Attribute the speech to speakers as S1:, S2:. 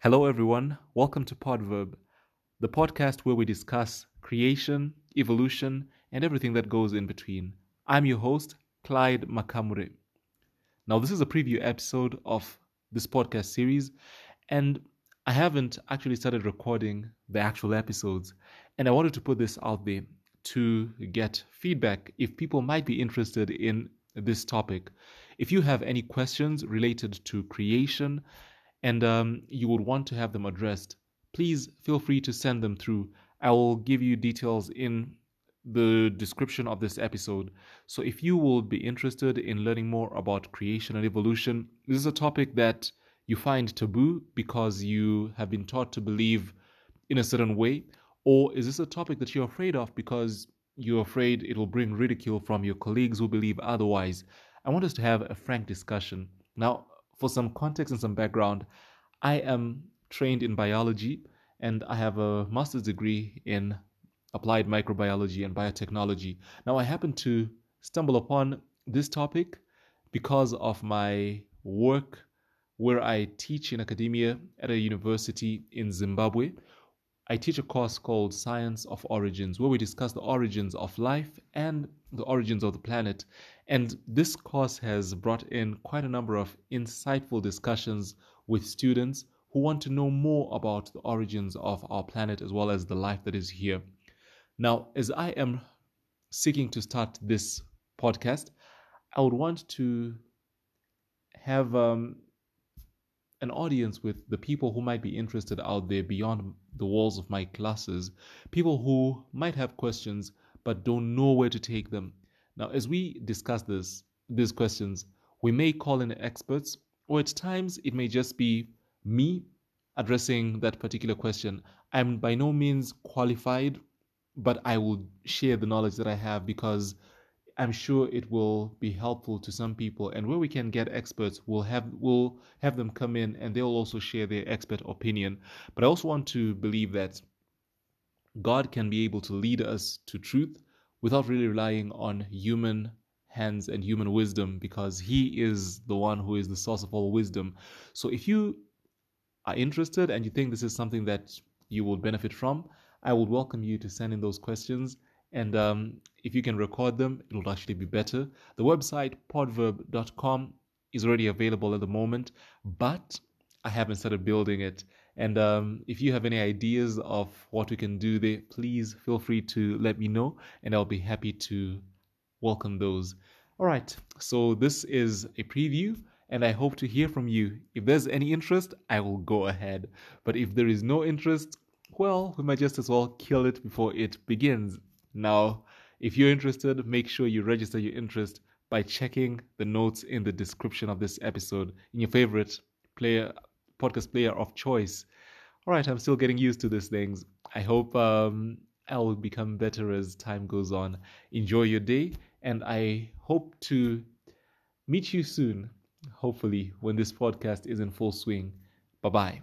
S1: Hello, everyone. Welcome to Podverb, the podcast where we discuss creation, evolution, and everything that goes in between. I'm your host, Clyde Makamure. Now, this is a preview episode of this podcast series, and I haven't actually started recording the actual episodes. And I wanted to put this out there to get feedback if people might be interested in this topic. If you have any questions related to creation and um, you would want to have them addressed, please feel free to send them through. I will give you details in the description of this episode. So if you will be interested in learning more about creation and evolution, this is a topic that you find taboo because you have been taught to believe in a certain way? Or is this a topic that you're afraid of because you're afraid it'll bring ridicule from your colleagues who believe otherwise? I want us to have a frank discussion. Now, for some context and some background, I am trained in biology and I have a master's degree in applied microbiology and biotechnology. Now, I happen to stumble upon this topic because of my work where I teach in academia at a university in Zimbabwe. I teach a course called Science of Origins, where we discuss the origins of life and the origins of the planet. And this course has brought in quite a number of insightful discussions with students who want to know more about the origins of our planet as well as the life that is here. Now, as I am seeking to start this podcast, I would want to have um, an audience with the people who might be interested out there beyond the walls of my classes, people who might have questions but don't know where to take them. Now, as we discuss this, these questions, we may call in experts, or at times it may just be me addressing that particular question. I'm by no means qualified, but I will share the knowledge that I have because I'm sure it will be helpful to some people. And where we can get experts, we'll have we'll have them come in and they'll also share their expert opinion. But I also want to believe that God can be able to lead us to truth without really relying on human hands and human wisdom because he is the one who is the source of all wisdom. So if you are interested and you think this is something that you will benefit from, I would welcome you to send in those questions and um, if you can record them, it'll actually be better. The website podverb.com is already available at the moment, but I haven't started building it. And um, if you have any ideas of what we can do there, please feel free to let me know, and I'll be happy to welcome those. All right, so this is a preview, and I hope to hear from you. If there's any interest, I will go ahead. But if there is no interest, well, we might just as well kill it before it begins. Now, if you're interested, make sure you register your interest by checking the notes in the description of this episode in your favorite player podcast player of choice. All right, I'm still getting used to these things. I hope um, I'll become better as time goes on. Enjoy your day, and I hope to meet you soon, hopefully, when this podcast is in full swing. Bye bye.